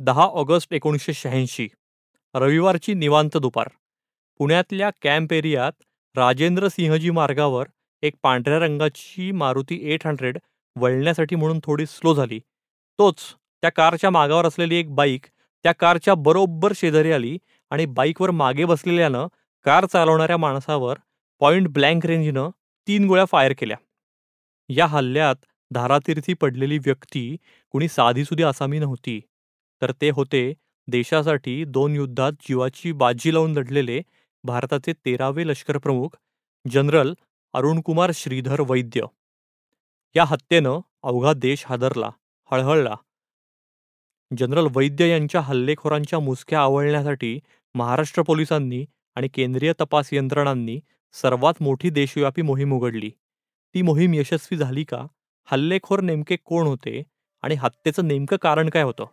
दहा ऑगस्ट एकोणीसशे शहाऐंशी रविवारची निवांत दुपार. पुण्यातल्या कॅम्प एरियात राजेंद्र सिंहजी मार्गावर एक पांढऱ्या रंगाची मारुती एट हंड्रेड वळण्यासाठी म्हणून थोडी स्लो झाली. तोच त्या कारच्या मागावर असलेली एक बाईक त्या कारच्या बरोबर शेजारी आली आणि बाईकवर मागे बसलेल्यानं कार चालवणाऱ्या माणसावर पॉइंट ब्लँक रेंजनं तीन गोळ्या फायर केल्या. या हल्ल्यात धारातीर्थी पडलेली व्यक्ती कुणी साधीसुधी आसामी नव्हती. तर ते होते देशासाठी दोन युद्धात जीवाची बाजी लावून लढलेले भारताचे तेरावे लष्करप्रमुख जनरल अरुणकुमार श्रीधर वैद्य. या हत्येनं अवघा देश हादरला हळहळला. जनरल वैद्य यांच्या हल्लेखोरांच्या मुसक्या आवळण्यासाठी महाराष्ट्र पोलिसांनी आणि केंद्रीय तपास यंत्रणांनी सर्वात मोठी देशव्यापी मोहीम उघडली. ती मोहीम यशस्वी झाली का? हल्लेखोर नेमके कोण होते? आणि हत्येचं नेमकं कारण काय होतं?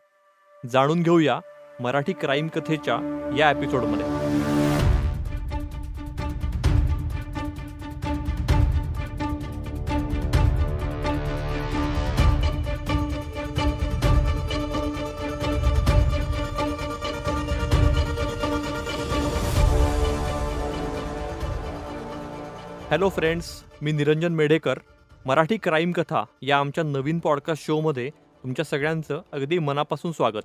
जाणून घेऊया मराठी क्राईम कथेच्या या एपिसोडमध्ये. हॅलो फ्रेंड्स मी निरंजन मेढेकर. मराठी क्राईम कथा या आमच्या नवीन पॉडकास्ट शोमध्ये तुमच्या सगळ्यांचं अगदी मनापासून स्वागत.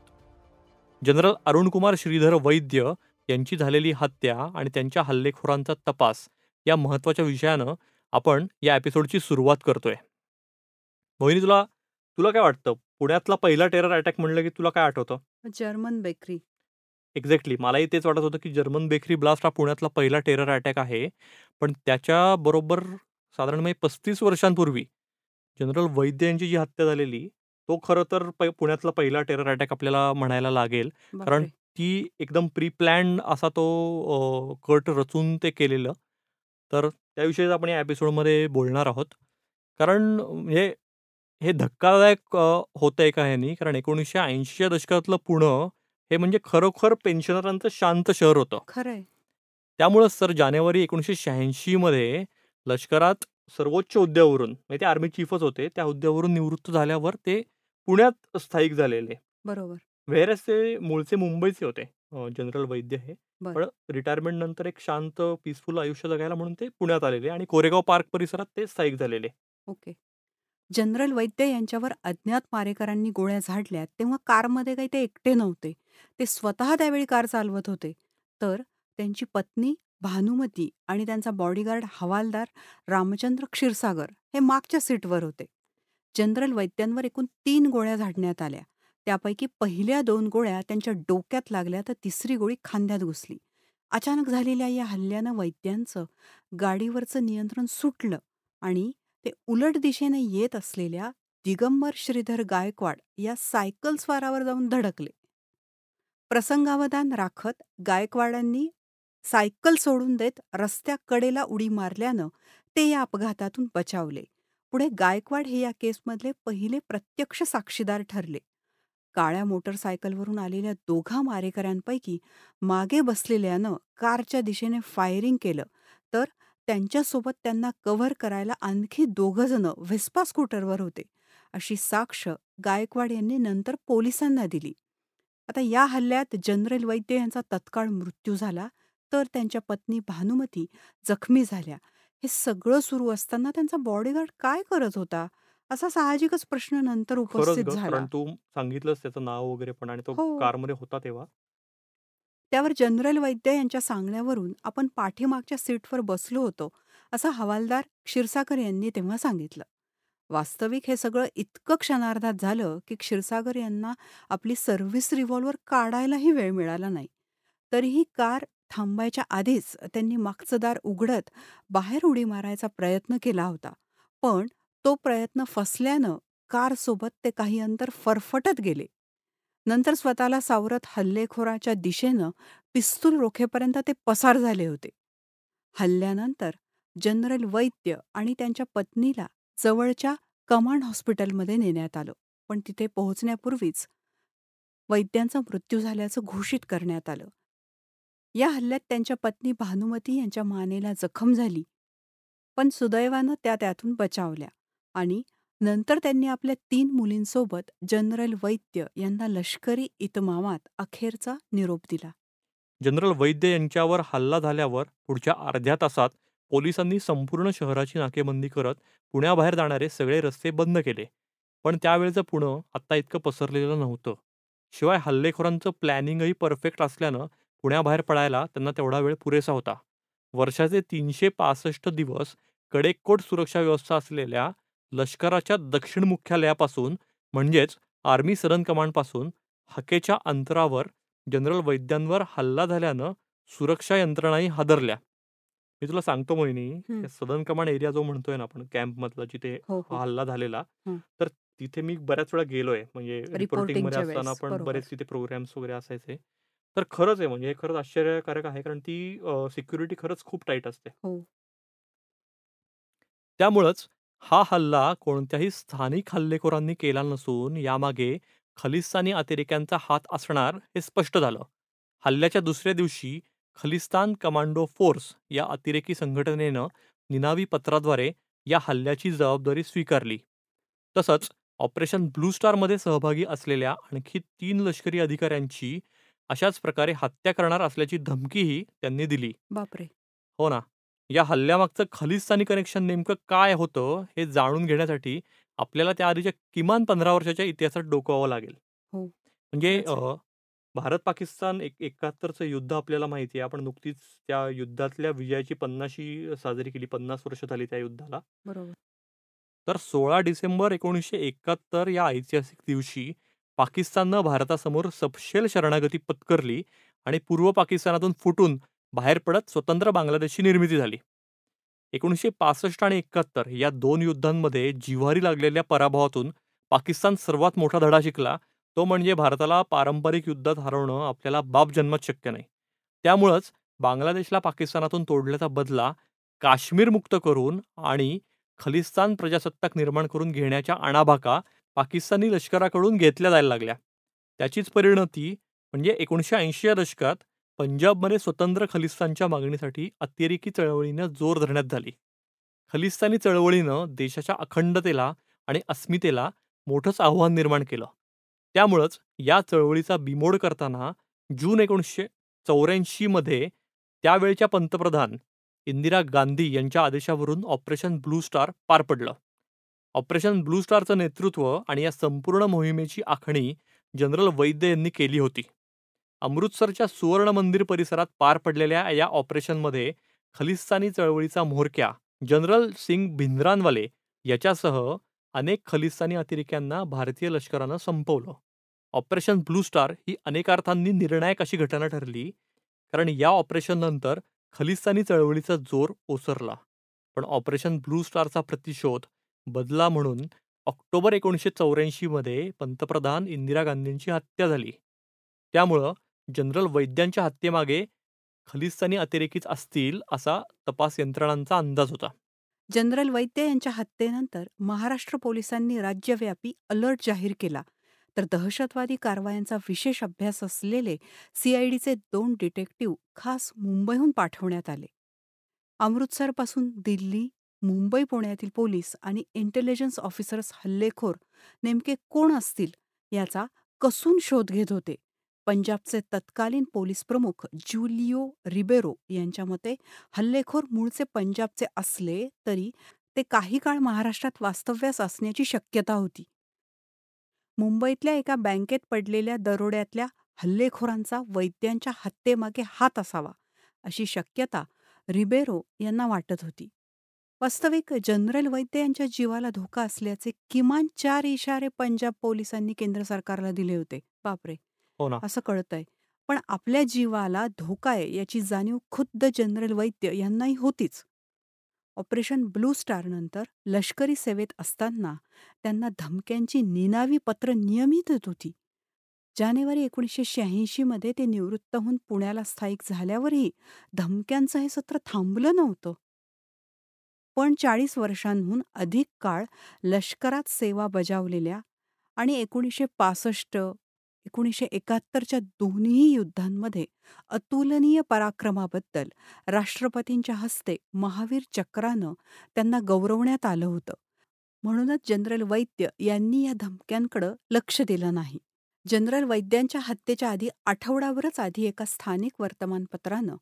जनरल अरुणकुमार श्रीधर वैद्य यांची झालेली हत्या आणि त्यांच्या हल्लेखोरांचा तपास या महत्त्वाच्या विषयानं आपण या एपिसोडची सुरुवात करतोय. मोहिनी तुला तुला काय वाटतं? पुण्यातला पहिला टेरर अटॅक म्हणलं की तुला काय आठवतं? German bakery. एक्झॅक्टली मलाही तेच वाटत होतं की जर्मन बेकरी ब्लास्ट हा पुण्यातला पहिला टेरर अटॅक आहे. पण त्याच्या बरोबर साधारण म्हणजे पस्तीस वर्षांपूर्वी जनरल वैद्य यांची जी हत्या झालेली तो खरं तर पुण्यातला पहिला टेरर अटॅक आपल्याला म्हणायला लागेल. कारण. ती एकदम प्री प्लॅन्ड असा तो कट रचून ते केलेलं. तर त्याविषयीच आपण या एपिसोडमध्ये बोलणार आहोत. कारण हे हे धक्कादायक अ, होतंय का ह्यानी कारण एकोणीसशे ऐंशीच्या दशकातलं पुणं हे म्हणजे खरोखर पेन्शनरांचं शांत शहर होतं. खरंय. त्यामुळंच सर जानेवारी एकोणीसशे शहाऐंशी मध्ये लष्करात सर्वोच्च हुद्द्यावरून म्हणजे ते आर्मी चीफच होते त्या हुद्द्यावरून निवृत्त झाल्यावर ते पुण्यात स्थायिक झालेले. बरोबर. व्हेरस ते मूळचे मुंबईचे होते. जनरल वैद्य हे. पण रिटायरमेंट नंतर एक शांत पीसफुल आयुष्य जगायला म्हणून ते पुण्यात आलेले आणि कोरेगाव पार्क परिसरात ते स्थायिक झालेले. ओके. जनरल वैद्य यांच्यावर अज्ञात मारेकरांनी गोळ्या झाडल्या तेव्हा कारमध्ये काही ते एकटे नव्हते. ते स्वतः त्यावेळी कार चालवत होते. तर त्यांची पत्नी भानुमती आणि त्यांचा बॉडीगार्ड हवालदार रामचंद्र क्षीरसागर हे मागच्या सीटवर होते. जनरल वैद्यांवर एकूण तीन गोळ्या झाडण्यात आल्या. त्यापैकी पहिल्या दोन गोळ्या त्यांच्या डोक्यात लागल्या तर तिसरी गोळी खांद्यात घुसली. अचानक झालेल्या या हल्ल्यानं वैद्यांचं गाडीवरचं नियंत्रण सुटलं आणि ते उलट दिशेने येत असलेल्या दिगंबर श्रीधर गायकवाड या सायकल स्वारावर जाऊन धडकले. प्रसंगावधान राखत गायकवाडांनी सायकल सोडून देत रस्त्याकडेला उडी मारल्यानं ते या अपघातातून बचावले. पुढे गायकवाड हे या केसमधले पहिले प्रत्यक्ष साक्षीदार ठरले. काळ्या मोटरसायकलवरून आलेल्या दोघा मारेकऱ्यांपैकी मागे बसलेल्यानं कारच्या दिशेने फायरिंग केलं तर त्यांच्यासोबत त्यांना कव्हर करायला आणखी दोघंजणं व्हेस्पा स्कूटरवर होते. अशी साक्ष गायकवाड यांनी नंतर पोलिसांना दिली. आता या हल्ल्यात जनरल वैद्य यांचा तत्काळ मृत्यू झाला तर त्यांच्या पत्नी भानुमती जखमी झाल्या. हे सगळं सुरू असताना त्यांचा बॉडीगार्ड काय करत होता? असा साहजिकच प्रश्न नंतर खरंच उपस्थित ग झाला. तू सांगितलंस त्याचं नाव वगैरे पण आणि तो हो. कारमध्ये होता तेव्हा? त्यावर जनरल वैद्य यांच्या सांगण्यावरून आपण पाठीमागच्या सीटवर बसलो होतो असं हवालदार क्षीरसागर यांनी तेव्हा सांगितलं. वास्तविक हे सगळं इतकं क्षणार्धात झालं की क्षीरसागर यांना आपली सर्व्हिस रिव्हॉल्वर काढायलाही वेळ मिळाला नाही. तरीही कार थांबायच्या आधीच त्यांनी मागचं दार उघडत बाहेर उडी मारायचा प्रयत्न केला होता. पण तो प्रयत्न फसल्यानं कारसोबत ते काही अंतर फरफटत गेले. नंतर स्वतःला सावरत हल्लेखोराच्या दिशेनं पिस्तूल रोखेपर्यंत ते पसार झाले होते. हल्ल्यानंतर जनरल वैद्य आणि त्यांच्या पत्नीला जवळच्या कमांड हॉस्पिटलमध्ये नेण्यात आलं. पण तिथे पोहोचण्यापूर्वीच वैद्यांचा मृत्यू झाल्याचं घोषित करण्यात आलं. या हल्ल्यात त्यांच्या पत्नी भानुमती यांच्या मानेला जखम झाली. पण सुदैवानं त्या त्यातून बचावल्या आणि नंतर त्यांनी आपल्या तीन मुलींसोबत जनरल वैद्य यांना लष्करी इतमामात अखेरचा निरोप दिला. जनरल वैद्य यांच्यावर हल्ला झाल्यावर पुढच्या अर्ध्या तासात पोलिसांनी संपूर्ण शहराची नाकेबंदी करत पुण्याबाहेर जाणारे सगळे रस्ते बंद केले. पण त्यावेळचं पुणं आत्ता इतकं पसरलेलं नव्हतं. शिवाय हल्लेखोरांचं प्लॅनिंगही परफेक्ट असल्यानं पुण्याबाहेर पडायला त्यांना तेवढा वेळ पुरेसा होता वर्षाचे तीनशे पासष्ट दिवस कडेकोट सुरक्षा व्यवस्था असलेल्या लष्कराच्या दक्षिण मुख्यालयापासून म्हणजेच आर्मी सदन कमांडपासून हकेच्या अंतरावर जनरल वैद्यांवर हल्ला झाल्यानं सुरक्षा यंत्रणाही हादरल्या मी तुला सांगतो मोहिनी. सदन कमांड एरिया जो म्हणतोय ना आपण कॅम्प मधला जिथे हो हा हल्ला झालेला. तर तिथे मी बऱ्याच वेळा गेलोय म्हणजे रिपोर्टिंगमध्ये असताना पण. बरेच तिथे प्रोग्राम्स वगैरे असायचे तर खरंच आहे म्हणजे हे खरंच आश्चर्यकारक आहे कारण ती सिक्युरिटी खरंच खूप टाईट असते. हो. त्यामुळंच हा हल्ला कोणत्याही स्थानिक हल्लेखोरांनी केला नसून यामागे खलिस्तानी अतिरेक्यांचा हात असणार हे स्पष्ट झालं. हल्ल्याच्या दुसऱ्या दिवशी खलिस्तान कमांडो फोर्स या अतिरेकी संघटनेनं निनावी पत्राद्वारे या हल्ल्याची जबाबदारी स्वीकारली. तसंच ऑपरेशन ब्लू स्टारमध्ये सहभागी असलेल्या आणखी तीन लष्करी अधिकाऱ्यांची अशाच प्रकारे हत्या करणार असल्याची धमकीही त्यांनी दिली. बापरे! हो ना. या हल्ल्यामागचं खलिस्तानी कनेक्शन नेमकं काय होतं हे जाणून घेण्यासाठी आपल्याला त्या आधीच्या किमान पंधरा वर्षाच्या इतिहासात डोकवावं लागेल. हो. म्हणजे. अ, भारत पाकिस्तान एक एकाहत्तरचं युद्ध आपल्याला माहिती आहे. आपण नुकतीच त्या युद्धातल्या विजयाची पन्नाशी साजरी केली पन्नास वर्ष झाली त्या युद्धाला. बरोबर. तर सोळा डिसेंबर एकोणीसशे एकाहत्तर या ऐतिहासिक दिवशी पाकिस्ताननं भारतासमोर सपशेल शरणागती पत्करली आणि पूर्व पाकिस्तानातून फुटून बाहेर पडत स्वतंत्र बांगलादेशची निर्मिती झाली. एकोणीसशे पासष्ट आणि एकाहत्तर या दोन युद्धांमध्ये जिव्हारी लागलेल्या पराभवातून पाकिस्तान सर्वात मोठा धडा शिकला तो म्हणजे भारताला पारंपरिक युद्धात हरवणं आपल्याला बाप जन्मात शक्य नाही. त्यामुळंच बांगलादेशला पाकिस्तानातून तोडल्याचा बदला काश्मीर मुक्त करून आणि खलिस्तान प्रजासत्ताक निर्माण करून घेण्याच्या आणाभाका पाकिस्तानी लष्कराकडून घेतल्या जायला लागल्या. त्याचीच परिणती म्हणजे एकोणीसशे ऐंशीच्या दशकात पंजाबमध्ये स्वतंत्र खलिस्तानच्या मागणीसाठी अतिरेकी चळवळीनं जोर धरण्यात झाली. खलिस्तानी चळवळीनं देशाच्या अखंडतेला आणि अस्मितेला मोठंच आव्हान निर्माण केलं. त्यामुळंच या चळवळीचा बिमोड करताना जून एकोणीसशे चौऱ्याऐंशीमध्ये त्यावेळच्या पंतप्रधान इंदिरा गांधी यांच्या आदेशावरून ऑपरेशन ब्लू स्टार पार पडलं. ऑपरेशन ब्लू स्टारचं नेतृत्व आणि या संपूर्ण मोहिमेची आखणी जनरल वैद्य यांनी केली होती. अमृतसरच्या सुवर्ण मंदिर परिसरात पार पडलेल्या या ऑपरेशनमध्ये खलिस्तानी चळवळीचा म्होरक्या जनरल सिंग भिंद्रानवाले याच्यासह अनेक खलिस्तानी अतिरेक्यांना भारतीय लष्करानं संपवलं. ऑपरेशन ब्लू स्टार ही अनेक अर्थांनी निर्णायक अशी घटना ठरली कारण या ऑपरेशननंतर खलिस्तानी चळवळीचा जोर ओसरला. पण ऑपरेशन ब्लू स्टारचा प्रतिशोध बदला म्हणून ऑक्टोबर एकोणीसशे चौऱ्याऐंशीमध्ये पंतप्रधान इंदिरा गांधींची हत्या झाली. त्यामुळं जनरल वैद्यांच्या हत्येमागे खलिस्तानी अतिरेकीच असतील असा तपास यंत्रणांचा अंदाज होता. जनरल वैद्य यांच्या हत्येनंतर महाराष्ट्र पोलिसांनी राज्यव्यापी अलर्ट जाहीर केला. तर दहशतवादी कारवायांचा विशेष अभ्यास असलेले सीआयडीचे दोन डिटेक्टिव्ह खास मुंबईहून पाठवण्यात आले. अमृतसरपासून दिल्ली मुंबई पुण्यातील पोलीस आणि इंटेलिजन्स ऑफिसर्स हल्लेखोर नेमके कोण असतील याचा कसून शोध घेत होते? पंजाबचे तत्कालीन पोलीस प्रमुख ज्युलिओ रिबेरो यांच्या मते हल्लेखोर मूळचे पंजाबचे असले तरी ते काही काळ महाराष्ट्रात वास्तव्यास असण्याची शक्यता होती. मुंबईतल्या एका बँकेत पडलेल्या दरोड्यातल्या हल्लेखोरांचा वैद्यांच्या हत्येमागे हात असावा अशी शक्यता रिबेरो यांना वाटत होती. वास्तविक जनरल वैद्य यांच्या जीवाला धोका असल्याचे किमान चार इशारे पंजाब पोलिसांनी केंद्र सरकारला दिले होते. बापरे! हो ना. असं कळतंय. पण आपल्या जीवाला धोका आहे याची जाणीव खुद्द जनरल वैद्य यांनाही होतीच. ऑपरेशन ब्लू स्टार नंतर लष्करी सेवेत असताना त्यांना धमक्यांची निनावी पत्र नियमित येत होती. जानेवारी एकोणीसशे शहाऐंशी मध्ये ते निवृत्त होऊन पुण्याला स्थायिक झाल्यावरही धमक्यांचं हे सत्र थांबलं नव्हतं. पण चाळीस वर्षांहून अधिक काळ लष्करात सेवा बजावलेल्या आणि एकोणीसशे पासष्ट एकोणीसशे एकाहत्तरच्या दोन्ही युद्धांमध्ये अतुलनीय पराक्रमाबद्दल राष्ट्रपतींच्या हस्ते महावीर चक्रानं त्यांना गौरवण्यात आलं होतं. म्हणूनच जनरल वैद्य यांनी या धमक्यांकडं लक्ष दिलं नाही. जनरल वैद्यांच्या हत्येच्या आधी आठवडाभरच आधी एका स्थानिक वर्तमानपत्रानं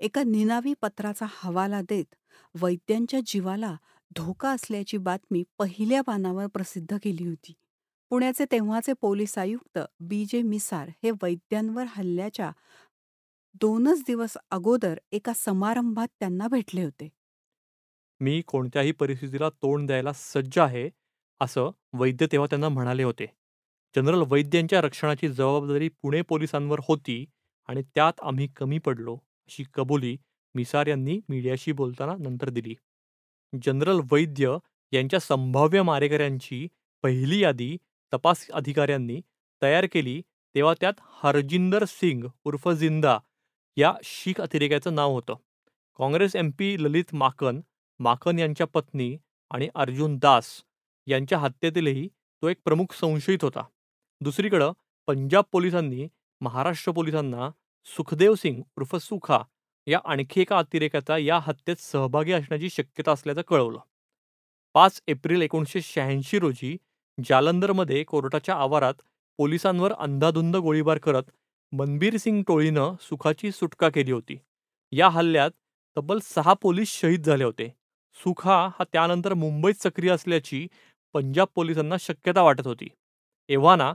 एका निनावी पत्राचा हवाला देत वैद्यांच्या जीवाला धोका असल्याची बातमी पहिल्या पानावर प्रसिद्ध केली होती. पुण्याचे तेव्हाचे पोलीस आयुक्त बी जे मिसार हे वैद्यांवर हल्ल्याच्या दोनच दिवस अगोदर एका समारंभात त्यांना भेटले होते. मी कोणत्याही परिस्थितीला तोंड द्यायला सज्ज आहे असं वैद्य तेव्हा त्यांना म्हणाले होते. जनरल वैद्यांच्या रक्षणाची जबाबदारी पुणे पोलिसांवर होती आणि त्यात आम्ही कमी पडलो अशी कबुली मिसार यांनी मीडियाशी बोलताना नंतर दिली. जनरल वैद्य यांच्या संभाव्य मारेकऱ्यांची पहिली यादी तपास अधिकाऱ्यांनी तयार केली तेव्हा त्यात हरजिंदर सिंग उर्फ जिंदा या शीख अतिरेक्याचं नाव होतं. काँग्रेस एम पी ललित माकन माकन यांच्या पत्नी आणि अर्जुन दास यांच्या हत्येतीलही तो एक प्रमुख संशयित होता. दुसरीकडं पंजाब पोलिसांनी महाराष्ट्र पोलिसांना सुखदेव सिंग उर्फ सुखा या आणखी एका अतिरेकाचा या हत्येत सहभागी असण्याची शक्यता असल्याचं कळवलं. पाच एप्रिल एकोणीसशे शहाऐंशी रोजी जालंधरमध्ये कोर्टाच्या आवारात पोलिसांवर अंधाधुंद गोळीबार करत मनबीर सिंग टोळीनं सुखाची सुटका केली होती. या हल्ल्यात तब्बल सहा पोलीस शहीद झाले होते. सुखा हा त्यानंतर मुंबईत सक्रिय असल्याची पंजाब पोलिसांना शक्यता वाटत होती. एव्हाना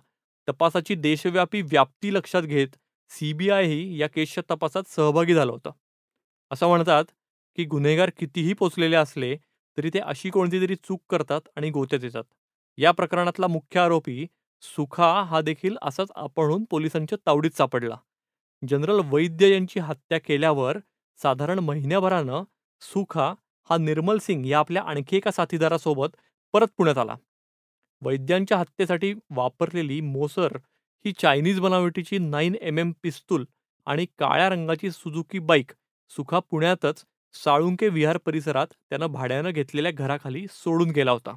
तपासाची देशव्यापी व्याप्ती लक्षात घेत सीबीआयही या केसच्या तपासात सहभागी झालं होतं. असं म्हणतात की गुन्हेगार कितीही पोचलेले असले तरी ते अशी कोणती तरी चूक करतात आणि गोत्यात येतात. या प्रकरणातला मुख्य आरोपी सुखा हा देखील असाच आपणहून पोलिसांच्या तावडीत सापडला. जनरल वैद्य यांची हत्या केल्यावर साधारण महिन्याभरानं सुखा हा निर्मल सिंग या आपल्या आणखी एका साथीदारासोबत परत पुण्यात आला. वैद्यांच्या हत्येसाठी वापरलेली मोसर ही चायनीज बनावटीची नाईन एम एम पिस्तूल आणि काळ्या रंगाची सुझुकी बाईक सुखा पुण्यातच साळुंके विहार परिसरात त्यानं भाड्यानं घेतलेल्या घराखाली सोडून गेला होता.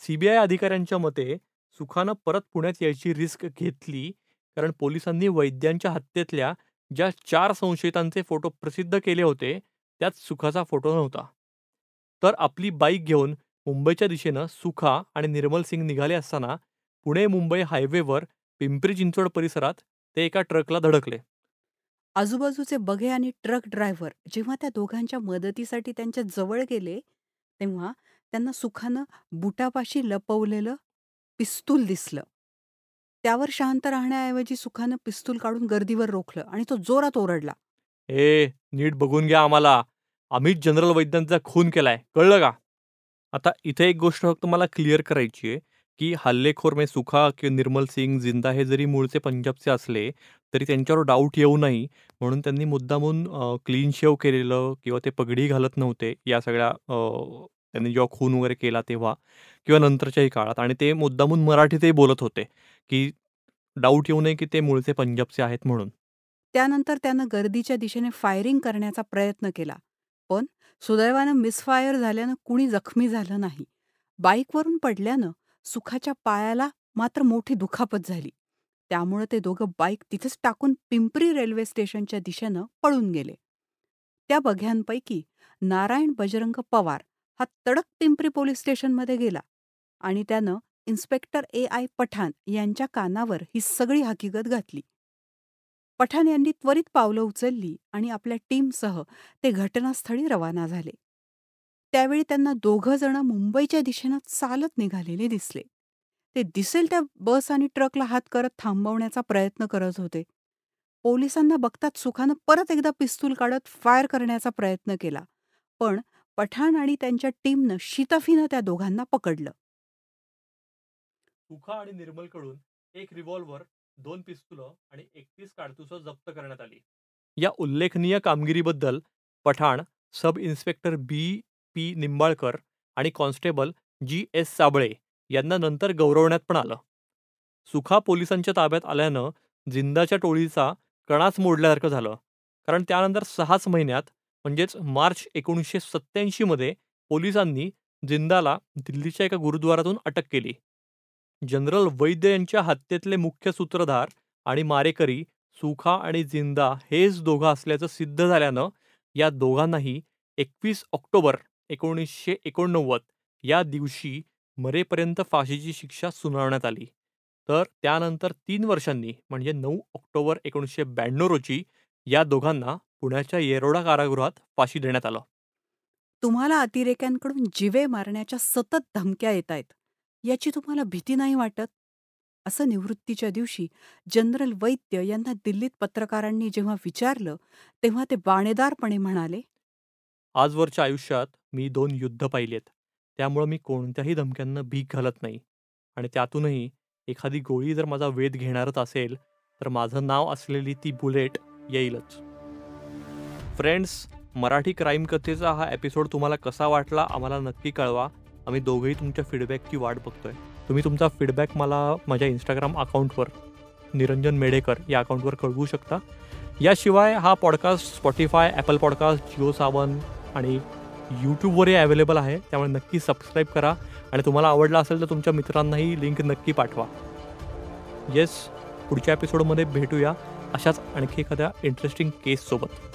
सीबीआय अधिकाऱ्यांच्या मते सुखानं परत पुण्यात यायची रिस्क घेतली कारण पोलिसांनी वैद्यांच्या हत्येतल्या ज्या चार संशयितांचे फोटो प्रसिद्ध केले होते त्यात सुखाचा फोटो नव्हता. तर आपली बाईक घेऊन मुंबईच्या दिशेनं सुखा आणि निर्मल सिंग निघाले असताना पुणे मुंबई हायवेवर पिंपरी चिंचवड परिसरात ते एका ट्रकला धडकले. आजूबाजूचे बघे आणि ट्रक ड्रायव्हर जेव्हा त्या दोघांच्या मदतीसाठी त्यांच्या जवळ गेले तेव्हा त्यांना सुखानं बुटापाशी लपवलेलं पिस्तूल दिसलं. त्यावर शांत राहण्याऐवजी सुखानं पिस्तूल काढून गर्दीवर रोखलं आणि तो जोरात ओरडला. ए नीट बघून घ्या आम्हाला. आम्हीच जनरल वैद्यांचा खून केलाय. कळलं का? आता इथे एक गोष्ट फक्त मला क्लिअर करायची आहे की हल्लेखोर म्हणजे सुखा किंवा निर्मल सिंग जिंदा हे जरी मूळचे पंजाबचे असले तरी त्यांच्यावर डाऊट येऊ नाही. म्हणून त्यांनी मुद्दामून क्लीन शेव केलेलं किंवा ते पगडी घालत नव्हते या सगळ्या अ, त्यांनी जेव्हा खून वगैरे केला तेव्हा किंवा नंतरच्याही काळात. आणि ते मुद्दामून मराठीतही बोलत होते की डाऊट येऊ नये की ते मूळचे पंजाबचे आहेत म्हणून. त्यानंतर त्यानं गर्दीच्या दिशेने फायरिंग करण्याचा प्रयत्न केला. पण सुदैवानं मिसफायर झाल्यानं कुणी जखमी झालं नाही. बाईकवरून पडल्यानं सुखाच्या पायाला मात्र मोठी दुखापत झाली. त्यामुळं ते दोघं बाईक तिथेच टाकून पिंपरी रेल्वे स्टेशनच्या दिशेनं पळून गेले. त्या बघ्यांपैकी नारायण बजरंग पवार हा तडक पिंपरी पोलीस स्टेशनमध्ये गेला आणि त्यानं इन्स्पेक्टर ए आय पठाण यांच्या कानावर ही सगळी हकीकत घातली. पठाण यांनी त्वरित पावलं उचलली आणि आपल्या टीमसह ते घटनास्थळी रवाना झाले. त्यावेळी त्यांना दोघं जण मुंबईच्या दिशेनं चालत निघालेले दिसले. ते दिसेल त्या बस आणि ट्रकला हात करत थांबवण्याचा प्रयत्न करत होते. पोलिसांना बघतात सुखानं परत एकदा पिस्तूल काढत फायर करण्याचा प्रयत्न केला पण पठाण आणि त्यांच्या टीमनं शितफीनं त्या दोघांना पकडलं. सुखा आणि निर्मलकडून एक रिव्हॉल्व्हर दोन पिस्तुलं आणि एकतीस काडतुसं जप्त करण्यात आली. या उल्लेखनीय कामगिरीबद्दल Pathan sub inspector B P. Nimbalkar आणि कॉन्स्टेबल जी. एस. साबळे यांना नंतर गौरवण्यात पण आलं. सुखा पोलिसांच्या ताब्यात आल्यानं जिंदाच्या टोळीचा कणाच मोडल्यासारखं झालं. कारण त्यानंतर सहाच महिन्यात म्हणजेच मार्च एकोणीसशे सत्त्याऐंशीमध्ये पोलिसांनी जिंदाला दिल्लीच्या एका गुरुद्वारातून अटक केली. जनरल वैद्य यांच्या हत्येतले मुख्य सूत्रधार आणि मारेकरी सुखा आणि जिंदा हेच दोघं असल्याचं सिद्ध झाल्यानं या दोघांनाही एकवीस ऑक्टोबर एकोणीसशे एकोणनव्वद या दिवशी मरेपर्यंत फाशीची शिक्षा सुनावण्यात आली. तर त्यानंतर तीन वर्षांनी म्हणजे नऊ ऑक्टोबर एकोणीसशे ब्याण्णव रोजी या दोघांना पुण्याच्या येरोडा कारागृहात फाशी देण्यात आलं. तुम्हाला अतिरेक्यांकडून जिवे मारण्याच्या सतत धमक्या येत आहेत याची तुम्हाला भीती नाही वाटत? असं निवृत्तीच्या दिवशी जनरल वैद्य यांना दिल्लीत पत्रकारांनी जेव्हा विचारलं तेव्हा ते बाणेदारपणे म्हणाले आजवरच्या आयुष्यात मी दोन युद्ध पाहिलेत. त्यामुळं मी कोणत्याही धमक्यांना भीक घालत नाही. आणि त्यातूनही एखादी गोळी जर माझा वेध घेणारच असेल तर माझं नाव असलेली ती बुलेट येईलच. फ्रेंड्स मराठी क्राईम कथेचा हा एपिसोड तुम्हाला कसा वाटला आम्हाला नक्की कळवा. आम्ही दोघंही तुमच्या फीडबॅकची वाट बघतोय. तुम्ही तुमचा फीडबॅक मला माझ्या इंस्टाग्राम अकाउंटवर निरंजन मेढेकर या अकाउंटवर कळवू शकता. याशिवाय हा podcast Spotify Apple podcast Jio Saavn आणि यूट्यूबवरही अवेलेबल आहे. त्यामुळे नक्की सबस्क्राईब करा. आणि तुम्हाला आवडला असेल तर तुमच्या मित्रांनाही लिंक नक्की पाठवा. येस पुढच्या एपिसोडमध्ये भेटूया. अशाच आणखी एखाद्या इंटरेस्टिंग केससोबत